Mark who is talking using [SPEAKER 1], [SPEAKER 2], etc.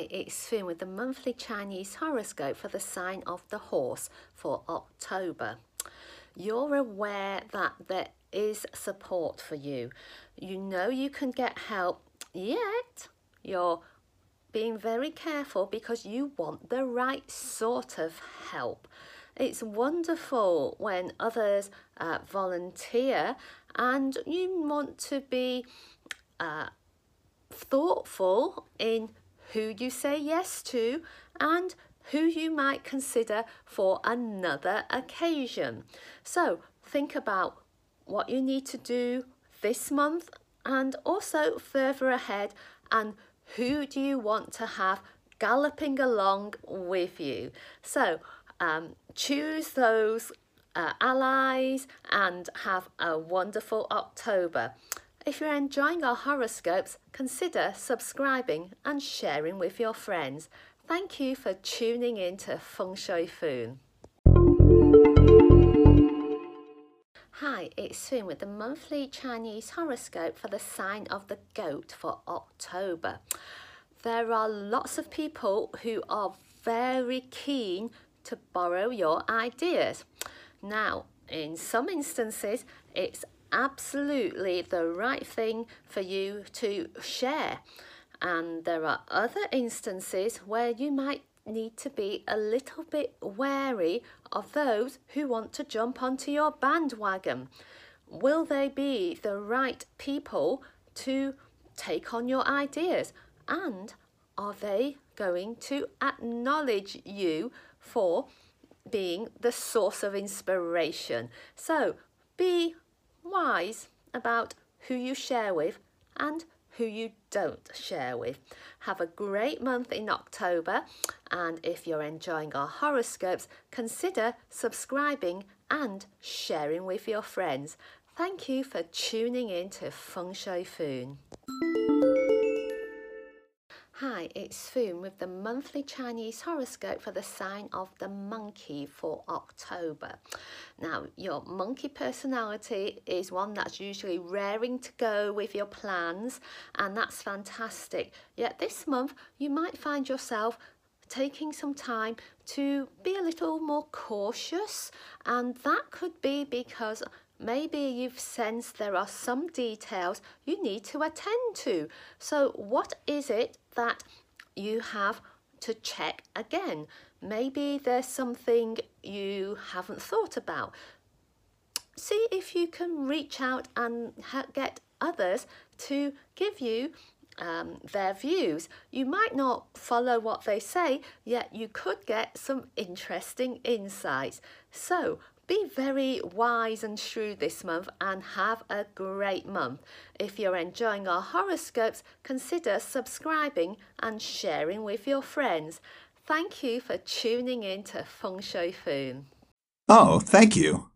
[SPEAKER 1] Hi, it's Finn with the monthly Chinese horoscope for the sign of the horse for October. You're aware that there is support for you. You know you can get help, yet you're being very careful because you want the right sort of help. It's wonderful when others uh, volunteer and you want to be uh, thoughtful in who you say yes to, and who you might consider for another occasion. So think about what you need to do this month and also further ahead and who do you want to have galloping along with you. So um, choose those uh, allies and have a wonderful October. If you're enjoying our horoscopes, consider subscribing and sharing with your friends. Thank you for tuning in to Feng Shui Foon. Hi, it's Finn with the monthly Chinese horoscope for the sign of the goat for October. There are lots of people who are very keen to borrow your ideas. Now, in some instances, it's absolutely the right thing for you to share. And there are other instances where you might need to be a little bit wary of those who want to jump onto your bandwagon. Will they be the right people to take on your ideas? And are they going to acknowledge you for being the source of inspiration? So be wise about who you share with and who you don't share with. Have a great month in October and if you're enjoying our horoscopes, consider subscribing and sharing with your friends. Thank you for tuning in to Feng Shui Foon. Hi, it's Foon with the monthly Chinese horoscope for the sign of the monkey for October. Now, your monkey personality is one that's usually raring to go with your plans, and that's fantastic. Yet this month, you might find yourself taking some time to be a little more cautious, and that could be because maybe you've sensed there are some details you need to attend to. So, what is it that you have to check again. Maybe there's something you haven't thought about. See if you can reach out and get others to give you um, their views. You might not follow what they say, yet you could get some interesting insights. So be very wise and shrewd this month and have a great month. If you're enjoying our horoscopes, consider subscribing and sharing with your friends. Thank you for tuning in to Feng Shui Foon.
[SPEAKER 2] Oh, thank you.